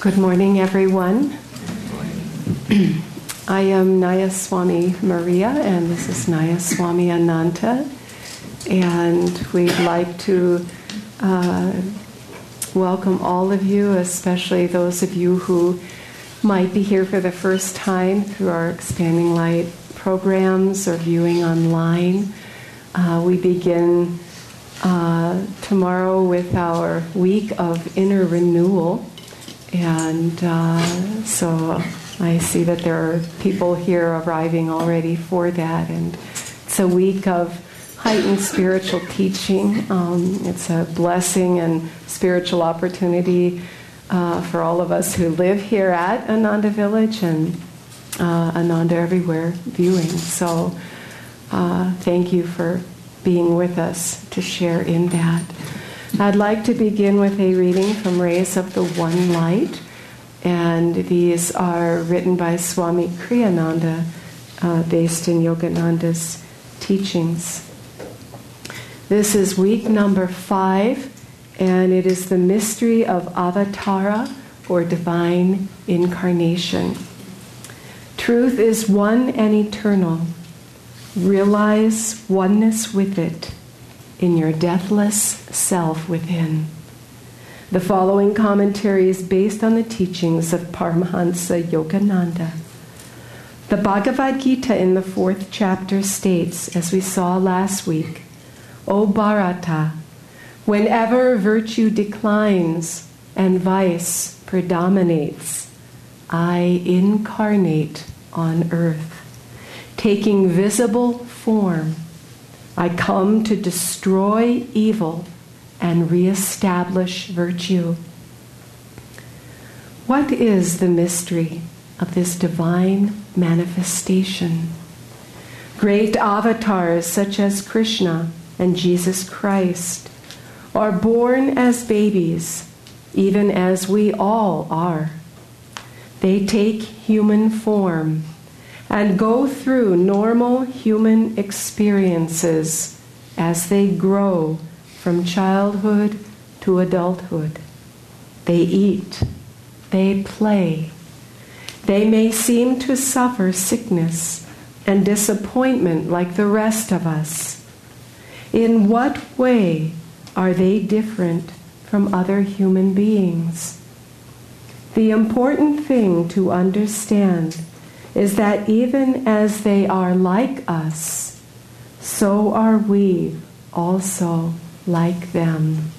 Good morning, everyone. I am Naya Swami Maria, and this is Naya Swami Ananta. And we'd like to uh, welcome all of you, especially those of you who might be here for the first time through our Expanding Light programs or viewing online. Uh, we begin uh, tomorrow with our week of inner renewal. And uh, so I see that there are people here arriving already for that. And it's a week of heightened spiritual teaching. Um, it's a blessing and spiritual opportunity uh, for all of us who live here at Ananda Village and uh, Ananda Everywhere viewing. So uh, thank you for being with us to share in that. I'd like to begin with a reading from Rays of the One Light, and these are written by Swami Kriyananda, uh, based in Yogananda's teachings. This is week number five, and it is the mystery of Avatara, or divine incarnation. Truth is one and eternal. Realize oneness with it in your deathless self within. The following commentary is based on the teachings of Paramahansa Yogananda. The Bhagavad Gita in the fourth chapter states, as we saw last week, O Bharata, whenever virtue declines and vice predominates, I incarnate on earth, taking visible form I come to destroy evil and reestablish virtue. What is the mystery of this divine manifestation? Great avatars such as Krishna and Jesus Christ are born as babies, even as we all are. They take human form and go through normal human experiences as they grow from childhood to adulthood. They eat, they play. They may seem to suffer sickness and disappointment like the rest of us. In what way are they different from other human beings? The important thing to understand is that even as they are like us, so are we also like them.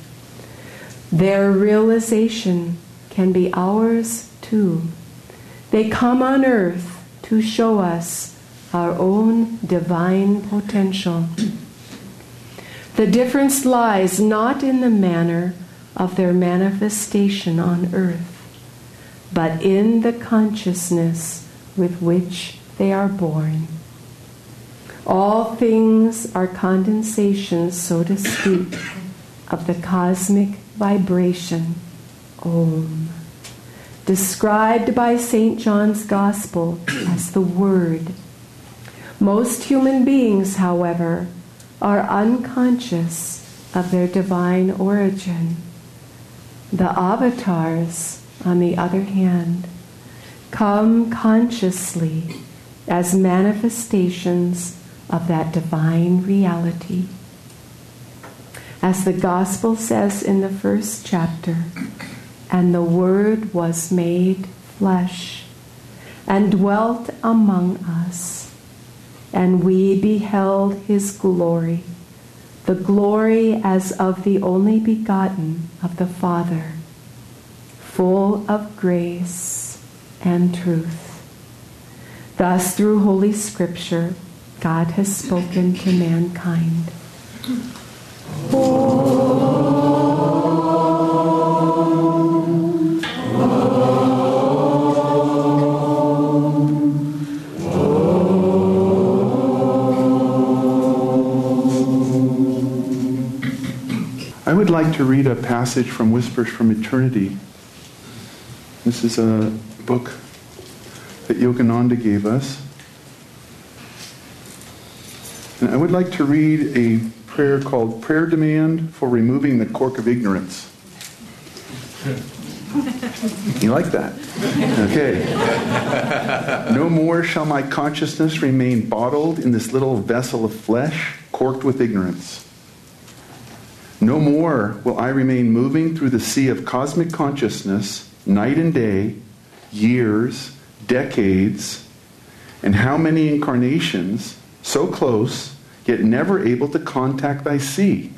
Their realization can be ours too. They come on earth to show us our own divine potential. The difference lies not in the manner of their manifestation on earth, but in the consciousness with which they are born. All things are condensations, so to speak, of the cosmic vibration, Om, described by St. John's Gospel as the Word. Most human beings, however, are unconscious of their divine origin. The avatars, on the other hand, come consciously as manifestations of that divine reality. As the Gospel says in the first chapter, and the Word was made flesh and dwelt among us, and we beheld his glory, the glory as of the only begotten of the Father, full of grace and truth. Thus, through Holy Scripture, God has spoken to mankind. I would like to read a passage from Whispers from Eternity. This is a book that Yogananda gave us. And I would like to read a prayer called Prayer Demand for Removing the Cork of Ignorance. You like that? Okay. No more shall my consciousness remain bottled in this little vessel of flesh, corked with ignorance. No more will I remain moving through the sea of cosmic consciousness, night and day, years, decades, and how many incarnations, so close, yet never able to contact thy sea.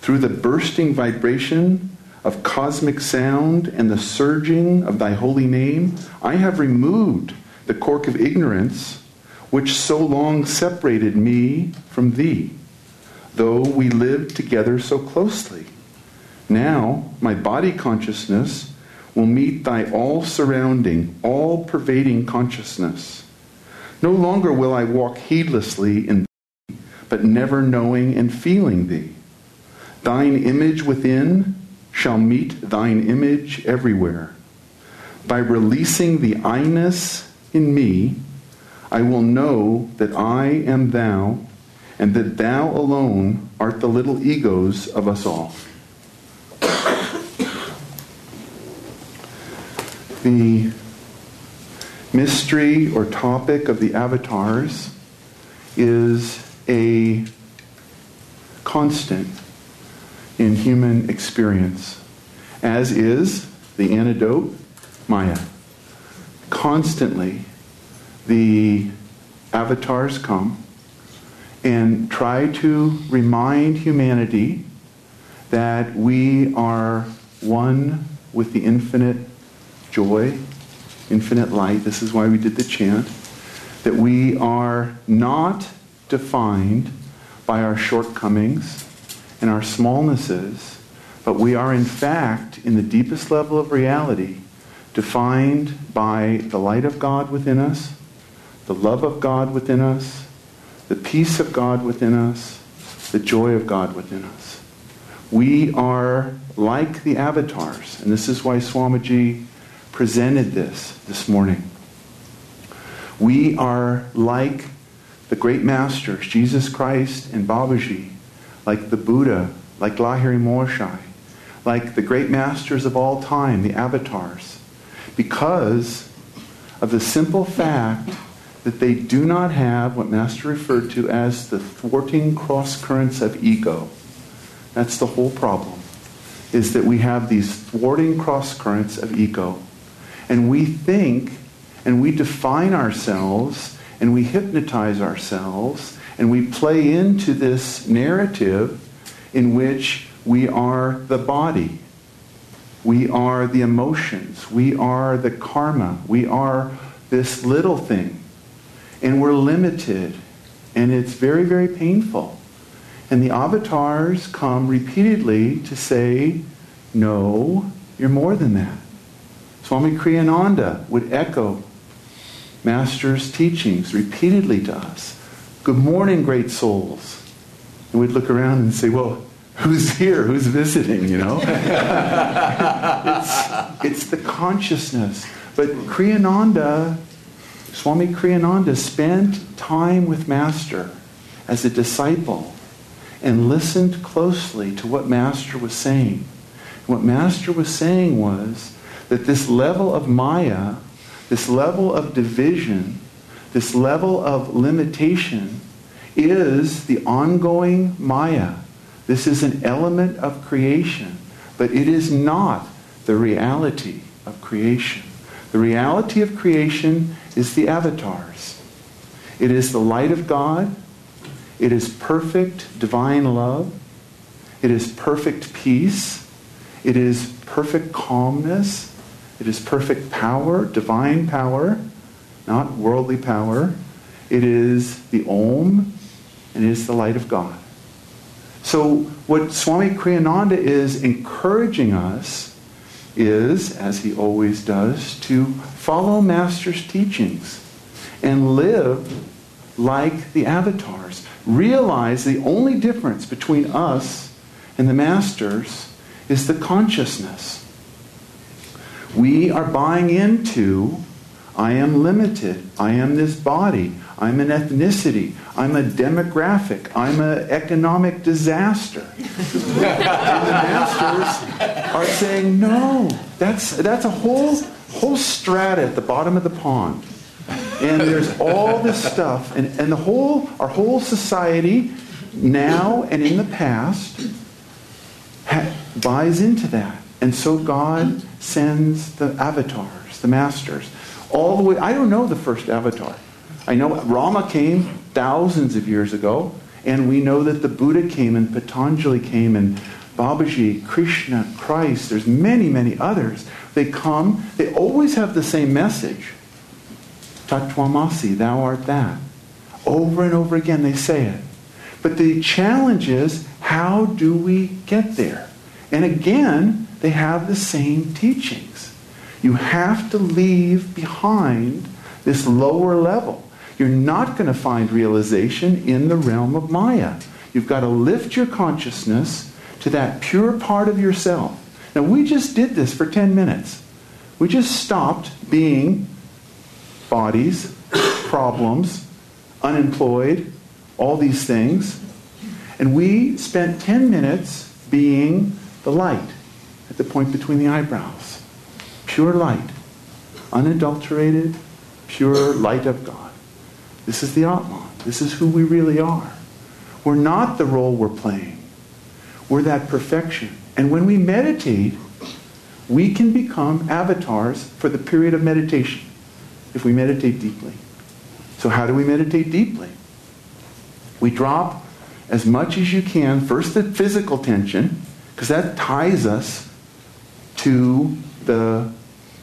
Through the bursting vibration of cosmic sound and the surging of thy holy name, I have removed the cork of ignorance which so long separated me from thee, though we lived together so closely. Now, my body consciousness will meet thy all surrounding, all pervading consciousness. No longer will I walk heedlessly in thee, but never knowing and feeling thee. Thine image within shall meet thine image everywhere. By releasing the I-ness in me, I will know that I am thou, and that thou alone art the little egos of us all. The mystery or topic of the avatars is a constant in human experience, as is the antidote, Maya. Constantly, the avatars come and try to remind humanity that we are one with the infinite joy, infinite light. This is why we did the chant. That we are not defined by our shortcomings and our smallnesses, but we are in fact, in the deepest level of reality, defined by the light of God within us, the love of God within us, the peace of God within us, the joy of God within us. We are like the avatars, and this is why Swamiji presented this this morning. We are like the great masters, Jesus Christ and Babaji, like the Buddha, like Lahiri Mahashaya, like the great masters of all time, the avatars, because of the simple fact that they do not have what Master referred to as the thwarting cross currents of ego. That's the whole problem, is that we have these thwarting cross currents of ego. And we think and we define ourselves and we hypnotize ourselves and we play into this narrative in which we are the body, we are the emotions, we are the karma, we are this little thing. And we're limited. And it's very, very painful. And the avatars come repeatedly to say, no, you're more than that. Swami Kriyananda would echo Master's teachings repeatedly to us. Good morning, great souls. And we'd look around and say, well, who's here? Who's visiting? You know? it's, it's the consciousness. But Kriyananda, Swami Kriyananda spent time with Master as a disciple and listened closely to what Master was saying. What Master was saying was that this level of Maya, this level of division, this level of limitation is the ongoing Maya. This is an element of creation, but it is not the reality of creation. The reality of creation is the avatars. It is the light of God. It is perfect divine love. It is perfect peace. It is perfect calmness. It is perfect power, divine power, not worldly power. It is the Om, and it is the light of God. So, what Swami Kriyananda is encouraging us is, as he always does, to follow Master's teachings and live like the avatars. Realize the only difference between us and the Masters is the consciousness. We are buying into I am limited. I am this body. I'm an ethnicity. I'm a demographic. I'm an economic disaster. and the masters are saying, no, that's, that's a whole, whole strata at the bottom of the pond. And there's all this stuff. And, and the whole, our whole society, now and in the past, ha- buys into that. And so God sends the avatars, the masters, all the way. I don't know the first avatar. I know Rama came thousands of years ago, and we know that the Buddha came and Patanjali came and Babaji, Krishna, Christ, there's many, many others. They come, they always have the same message. Tatwamasi, thou art that. Over and over again they say it. But the challenge is, how do we get there? And again, they have the same teachings. You have to leave behind this lower level. You're not going to find realization in the realm of Maya. You've got to lift your consciousness to that pure part of yourself. Now, we just did this for 10 minutes. We just stopped being bodies, problems, unemployed, all these things. And we spent 10 minutes being the light at the point between the eyebrows. Pure light, unadulterated, pure light of God. This is the Atman. This is who we really are. We're not the role we're playing. We're that perfection. And when we meditate, we can become avatars for the period of meditation if we meditate deeply. So, how do we meditate deeply? We drop as much as you can, first the physical tension, because that ties us to the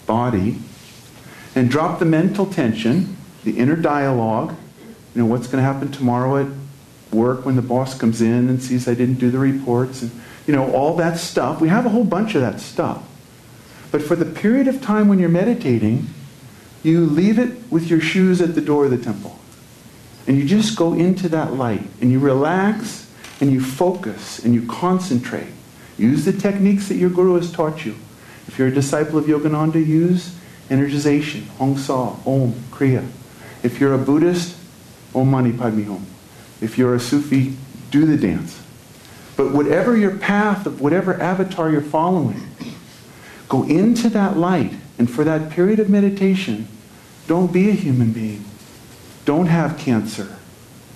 body, and drop the mental tension, the inner dialogue. You know, what's going to happen tomorrow at work when the boss comes in and sees I didn't do the reports, and, you know, all that stuff. We have a whole bunch of that stuff. But for the period of time when you're meditating, you leave it with your shoes at the door of the temple. And you just go into that light and you relax and you focus and you concentrate. Use the techniques that your guru has taught you. If you're a disciple of Yogananda, use energization, Hong Sau, Om, Kriya. If you're a Buddhist, Om Mani Padme Hum. If you're a Sufi, do the dance. But whatever your path of whatever avatar you're following, go into that light. And for that period of meditation, don't be a human being. Don't have cancer.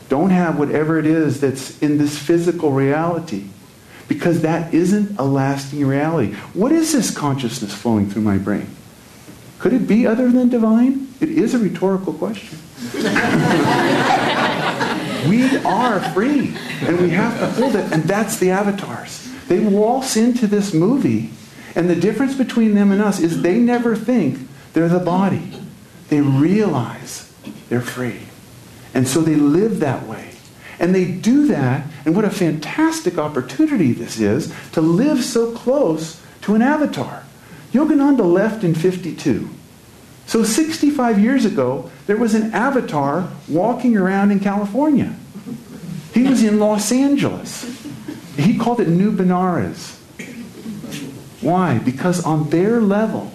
Don't have whatever it is that's in this physical reality. Because that isn't a lasting reality. What is this consciousness flowing through my brain? Could it be other than divine? It is a rhetorical question. we are free, and we have to hold it, and that's the avatars. They waltz into this movie, and the difference between them and us is they never think they're the body. They realize they're free. And so they live that way. And they do that, and what a fantastic opportunity this is to live so close to an avatar. Yogananda left in 52. So 65 years ago, there was an avatar walking around in California. He was in Los Angeles. He called it New Benares. Why? Because on their level,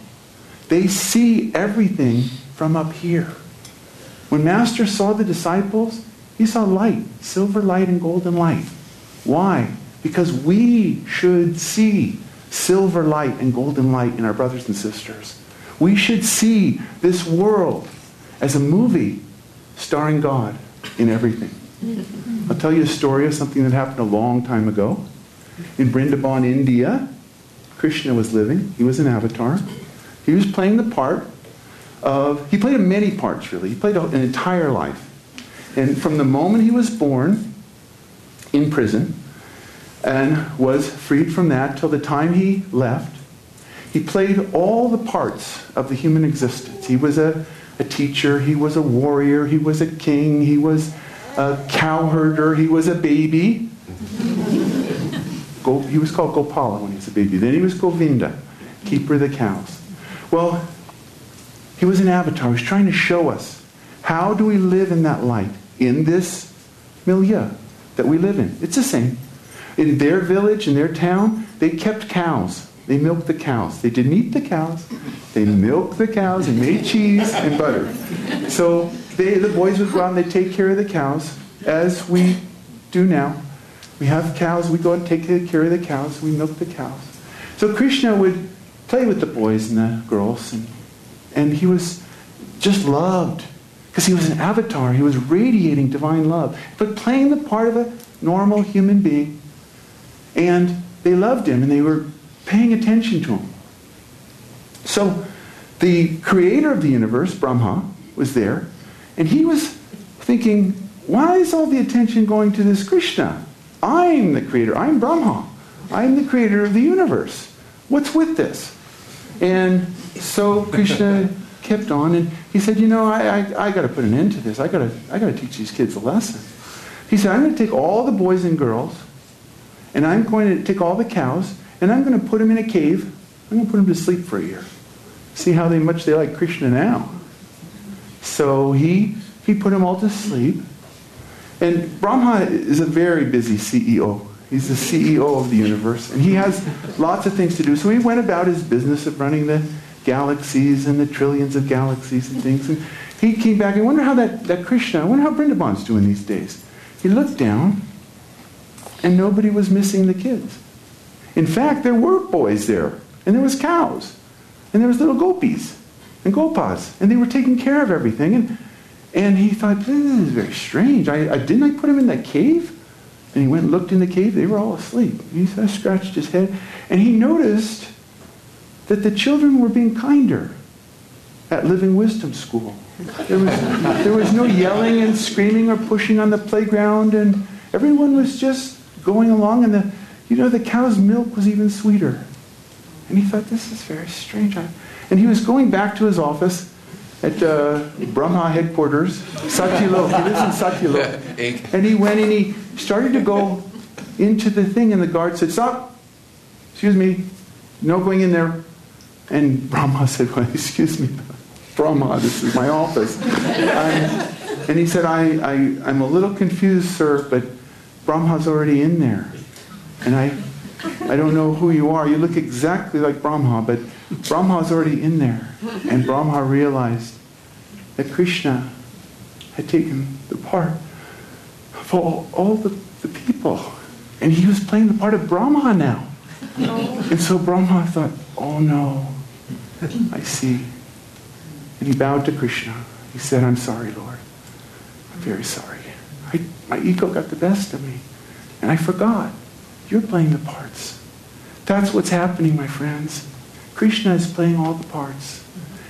they see everything from up here. When Master saw the disciples, he saw light, silver light and golden light. Why? Because we should see silver light and golden light in our brothers and sisters. We should see this world as a movie starring God in everything. I'll tell you a story of something that happened a long time ago. In Brindaban, India, Krishna was living. He was an avatar. He was playing the part of, he played many parts really. He played an entire life. And from the moment he was born in prison and was freed from that till the time he left, he played all the parts of the human existence. He was a, a teacher, he was a warrior, he was a king, he was a cowherder, he was a baby. Go, he was called Gopala when he was a baby. Then he was Govinda, keeper of the cows. Well, he was an avatar. He was trying to show us how do we live in that light, in this milieu that we live in. It's the same. In their village, in their town, they kept cows. They milked the cows. They didn't eat the cows. They milked the cows and made cheese and butter. So they, the boys would go out and they'd take care of the cows, as we do now. We have cows, we go and take care of the cows, we milk the cows. So Krishna would play with the boys and the girls, and, and he was just loved because he was an avatar. He was radiating divine love, but playing the part of a normal human being. And they loved him and they were paying attention to him. So the creator of the universe, Brahma, was there, and he was thinking, why is all the attention going to this Krishna? I'm the creator. I'm Brahma. I'm the creator of the universe. What's with this? And so Krishna kept on, and he said, you know, I, I, I got to put an end to this. I got to I to teach these kids a lesson. He said, I'm going to take all the boys and girls, and I'm going to take all the cows, and I'm going to put them in a cave. I'm going to put them to sleep for a year. See how they, much they like Krishna now. So he, he put them all to sleep. And Brahma is a very busy CEO. He's the CEO of the universe, and he has lots of things to do. So he went about his business of running the galaxies and the trillions of galaxies and things. And he came back. I wonder how that, that Krishna, I wonder how Brindaban's doing these days. He looked down, and nobody was missing the kids. In fact, there were boys there, and there was cows, and there was little gopis and gopas, and they were taking care of everything. And, and he thought, this is very strange. I, I, didn't I put him in that cave? And he went and looked in the cave. They were all asleep. He scratched his head. And he noticed that the children were being kinder at Living Wisdom School. There was, there was no yelling and screaming or pushing on the playground, and everyone was just going along, and the, you know, the cow's milk was even sweeter. And he thought, this is very strange. And he was going back to his office, at uh, Brahma headquarters, Satyalok. He lives in Satyalok. And he went and he started to go into the thing, and the guard said, Stop! Excuse me, no going in there. And Brahma said, Well, excuse me, Brahma, this is my office. I'm, and he said, I, I, I'm a little confused, sir, but Brahma's already in there. And I, I don't know who you are. You look exactly like Brahma, but Brahma's already in there. And Brahma realized that Krishna had taken the part of all, all the, the people. And he was playing the part of Brahma now. Oh. And so Brahma thought, oh no, I see. And he bowed to Krishna. He said, I'm sorry, Lord. I'm very sorry. I, my ego got the best of me. And I forgot. You're playing the parts. That's what's happening, my friends. Krishna is playing all the parts.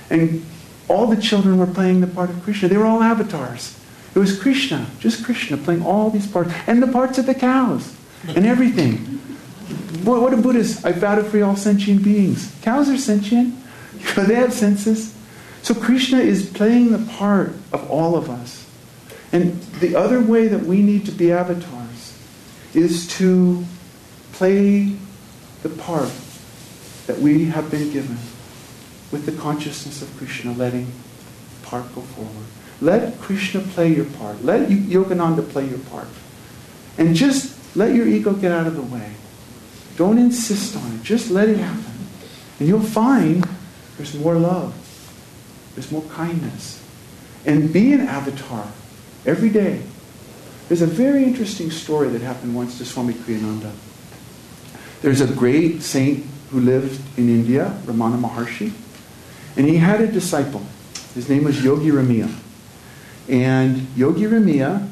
And all the children were playing the part of Krishna. They were all avatars. It was Krishna, just Krishna, playing all these parts. And the parts of the cows. And everything. What, what a Buddhist. I vow to free all sentient beings. Cows are sentient. They have senses. So Krishna is playing the part of all of us. And the other way that we need to be avatars is to play the part that we have been given with the consciousness of Krishna, letting the part go forward. Let Krishna play your part. Let Yogananda play your part. And just let your ego get out of the way. Don't insist on it. Just let it happen. And you'll find there's more love. There's more kindness. And be an avatar every day. There's a very interesting story that happened once to Swami Kriyananda. There's a great saint who lived in India, Ramana Maharshi, and he had a disciple. His name was Yogi Ramaiah. And Yogi Ramaiah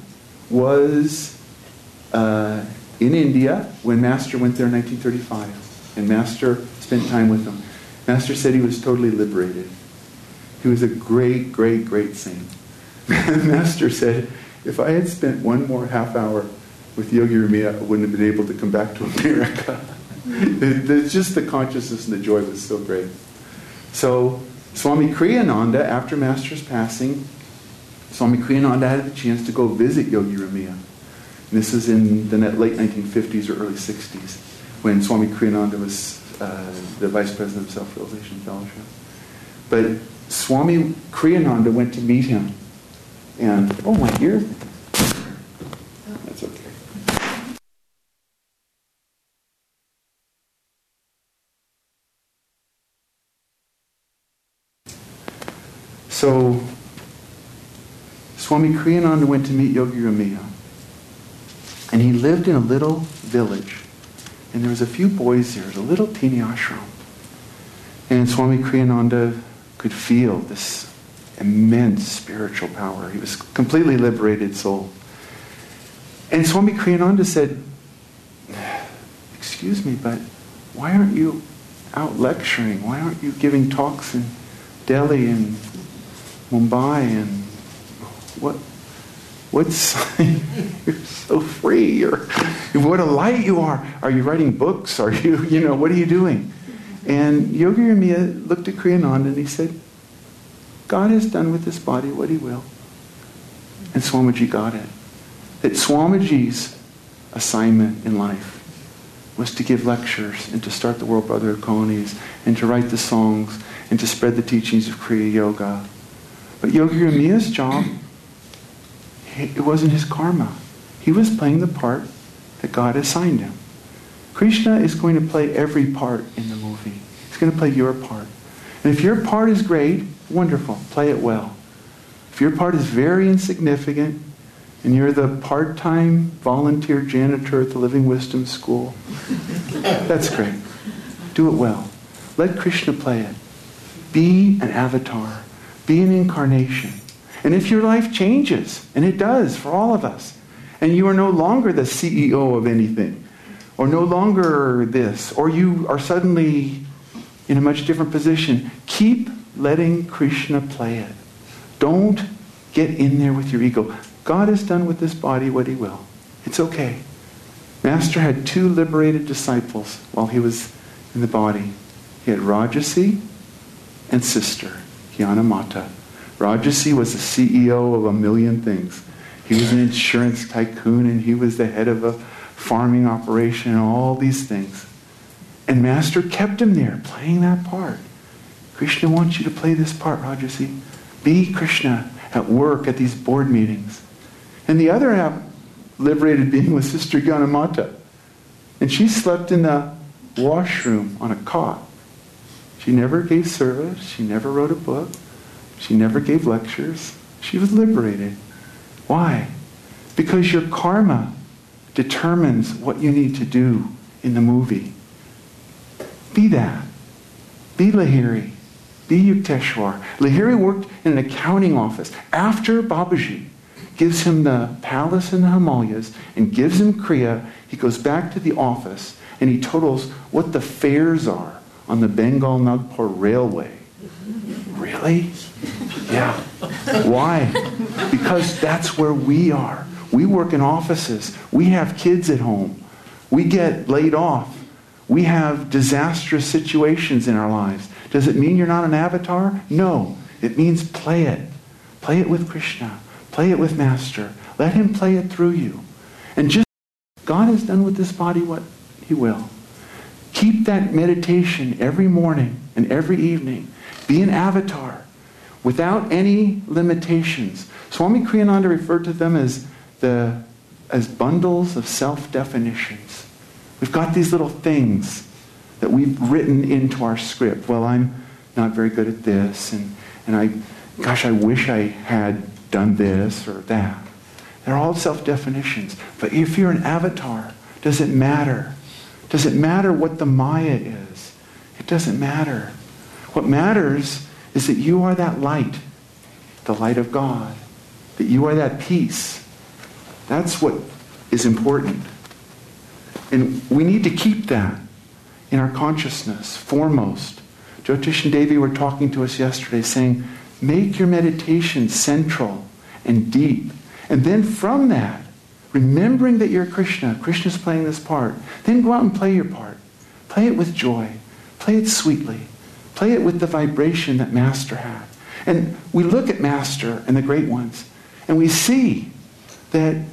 was uh, in India when Master went there in 1935. And Master spent time with him. Master said he was totally liberated. He was a great, great, great saint. Master said, if I had spent one more half hour with Yogi Ramaiah, I wouldn't have been able to come back to America. It's just the consciousness and the joy was so great. So Swami Kriyananda, after Master's passing, Swami Kriyananda had the chance to go visit Yogi. And this is in the late 1950s or early 60s when Swami Kriyananda was uh, the vice president of Self-Realization Fellowship. But Swami Kriyananda went to meet him. And, oh, my ear. So Swami Kriyananda went to meet Yogi Ramaiah. And he lived in a little village. And there was a few boys there, a little teeny ashram. And Swami Kriyananda could feel this immense spiritual power. He was completely liberated soul. And Swami Kriyananda said, Excuse me, but why aren't you out lecturing? Why aren't you giving talks in Delhi and Mumbai and what what's you're so free. You're what a light you are. Are you writing books? Are you you know what are you doing? And yogi ramaiah looked at kriyananda and he said god has done with this body what he will. And swamiji got it. That swamiji's assignment in life was to give lectures and to start the world brotherhood colonies and to write the songs and to spread the teachings of kriya yoga. But yogi ramaiah's job it wasn't his karma. He was playing the part that God assigned him. Krishna is going to play every part in the movie. He's going to play your part. And if your part is great, wonderful, play it well. If your part is very insignificant, and you're the part time volunteer janitor at the Living Wisdom School, that's great. Do it well. Let Krishna play it. Be an avatar, be an incarnation. And if your life changes, and it does for all of us, and you are no longer the CEO of anything, or no longer this, or you are suddenly in a much different position, keep letting Krishna play it. Don't get in there with your ego. God has done with this body what he will. It's okay. Master had two liberated disciples while he was in the body. He had Rajarsi and sister, Gyanamata. Rajarsi was the CEO of a million things. He was an insurance tycoon and he was the head of a farming operation and all these things. And Master kept him there playing that part. Krishna wants you to play this part, Rajarsi. Be Krishna at work at these board meetings. And the other half, liberated being was Sister Gyanamata. And she slept in the washroom on a cot. She never gave service. She never wrote a book. She never gave lectures. She was liberated. Why? Because your karma determines what you need to do in the movie. Be that. Be Lahiri. Be Yukteswar. Lahiri worked in an accounting office after Babaji gives him the palace in the Himalayas and gives him Kriya. He goes back to the office and he totals what the fares are on the Bengal Nagpur Railway. Really? Yeah. Why? Because that's where we are. We work in offices. We have kids at home. We get laid off. We have disastrous situations in our lives. Does it mean you're not an avatar? No. It means play it. Play it with Krishna. Play it with Master. Let him play it through you. And just God has done with this body what he will. Keep that meditation every morning and every evening. Be an avatar without any limitations. Swami Kriyananda referred to them as, the, as bundles of self definitions. We've got these little things that we've written into our script. Well, I'm not very good at this, and, and I, gosh, I wish I had done this or that. They're all self definitions. But if you're an avatar, does it matter? Does it matter what the Maya is? It doesn't matter. What matters is that you are that light, the light of God, that you are that peace. That's what is important. And we need to keep that in our consciousness foremost. Jyotish and Devi were talking to us yesterday saying, make your meditation central and deep. And then from that, remembering that you're Krishna, Krishna's playing this part, then go out and play your part. Play it with joy. Play it sweetly. Play it with the vibration that Master had. And we look at Master and the great ones, and we see that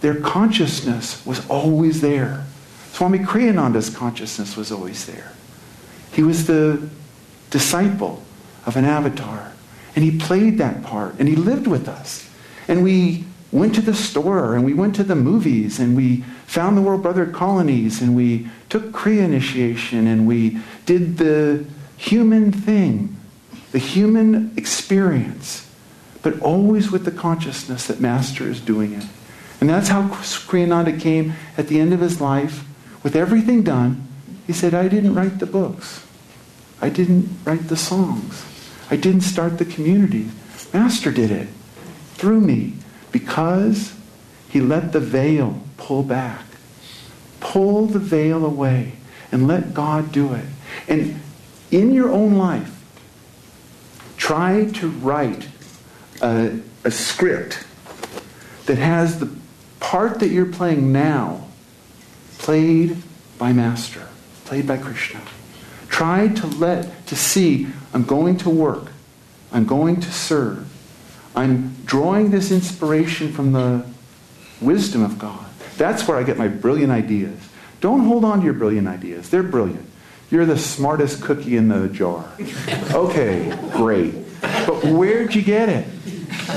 their consciousness was always there. Swami Kriyananda's consciousness was always there. He was the disciple of an avatar, and he played that part, and he lived with us. And we went to the store, and we went to the movies, and we found the World Brother colonies, and we took Kriya initiation, and we did the human thing, the human experience. but always with the consciousness that Master is doing it. And that's how Kriyananda came at the end of his life, with everything done. He said, I didn't write the books. I didn't write the songs. I didn't start the community. Master did it through me because he let the veil pull back. Pull the veil away and let God do it. And in your own life, try to write a, a script that has the part that you're playing now played by Master, played by Krishna. Try to let, to see, I'm going to work. I'm going to serve. I'm drawing this inspiration from the wisdom of God. That's where I get my brilliant ideas. Don't hold on to your brilliant ideas. They're brilliant. You're the smartest cookie in the jar. Okay, great. But where'd you get it?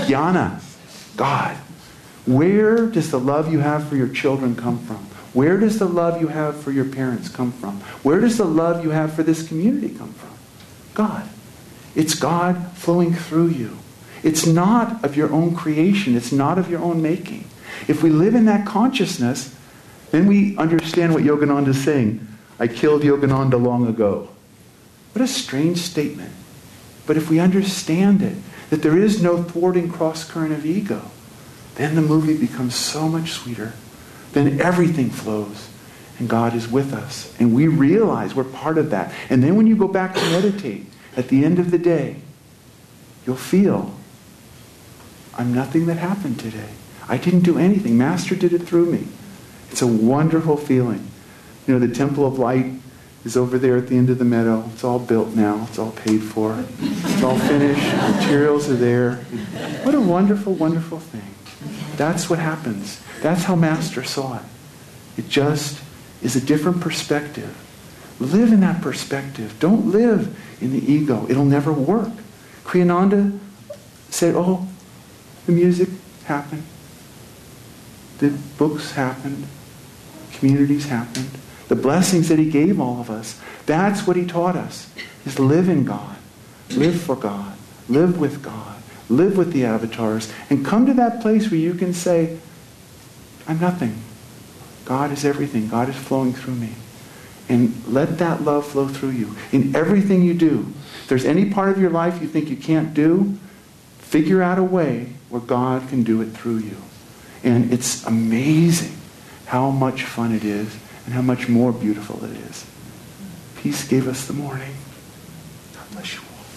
Yana, God. Where does the love you have for your children come from? Where does the love you have for your parents come from? Where does the love you have for this community come from? God. It's God flowing through you. It's not of your own creation. It's not of your own making. If we live in that consciousness, then we understand what Yogananda is saying. I killed Yogananda long ago. What a strange statement. But if we understand it, that there is no thwarting cross current of ego, then the movie becomes so much sweeter. Then everything flows and God is with us. And we realize we're part of that. And then when you go back to meditate, at the end of the day, you'll feel I'm nothing that happened today. I didn't do anything. Master did it through me. It's a wonderful feeling. You know, the Temple of Light is over there at the end of the meadow. It's all built now. It's all paid for. It's all finished. Materials are there. What a wonderful, wonderful thing. That's what happens. That's how Master saw it. It just is a different perspective. Live in that perspective. Don't live in the ego. It'll never work. Kriyananda said, oh, the music happened. The books happened. Communities happened. The blessings that he gave all of us. That's what he taught us. Is live in God. Live for God. Live with God. Live with the avatars. And come to that place where you can say, I'm nothing. God is everything. God is flowing through me. And let that love flow through you in everything you do. If there's any part of your life you think you can't do, figure out a way where God can do it through you. And it's amazing how much fun it is and how much more beautiful it is. Peace gave us the morning.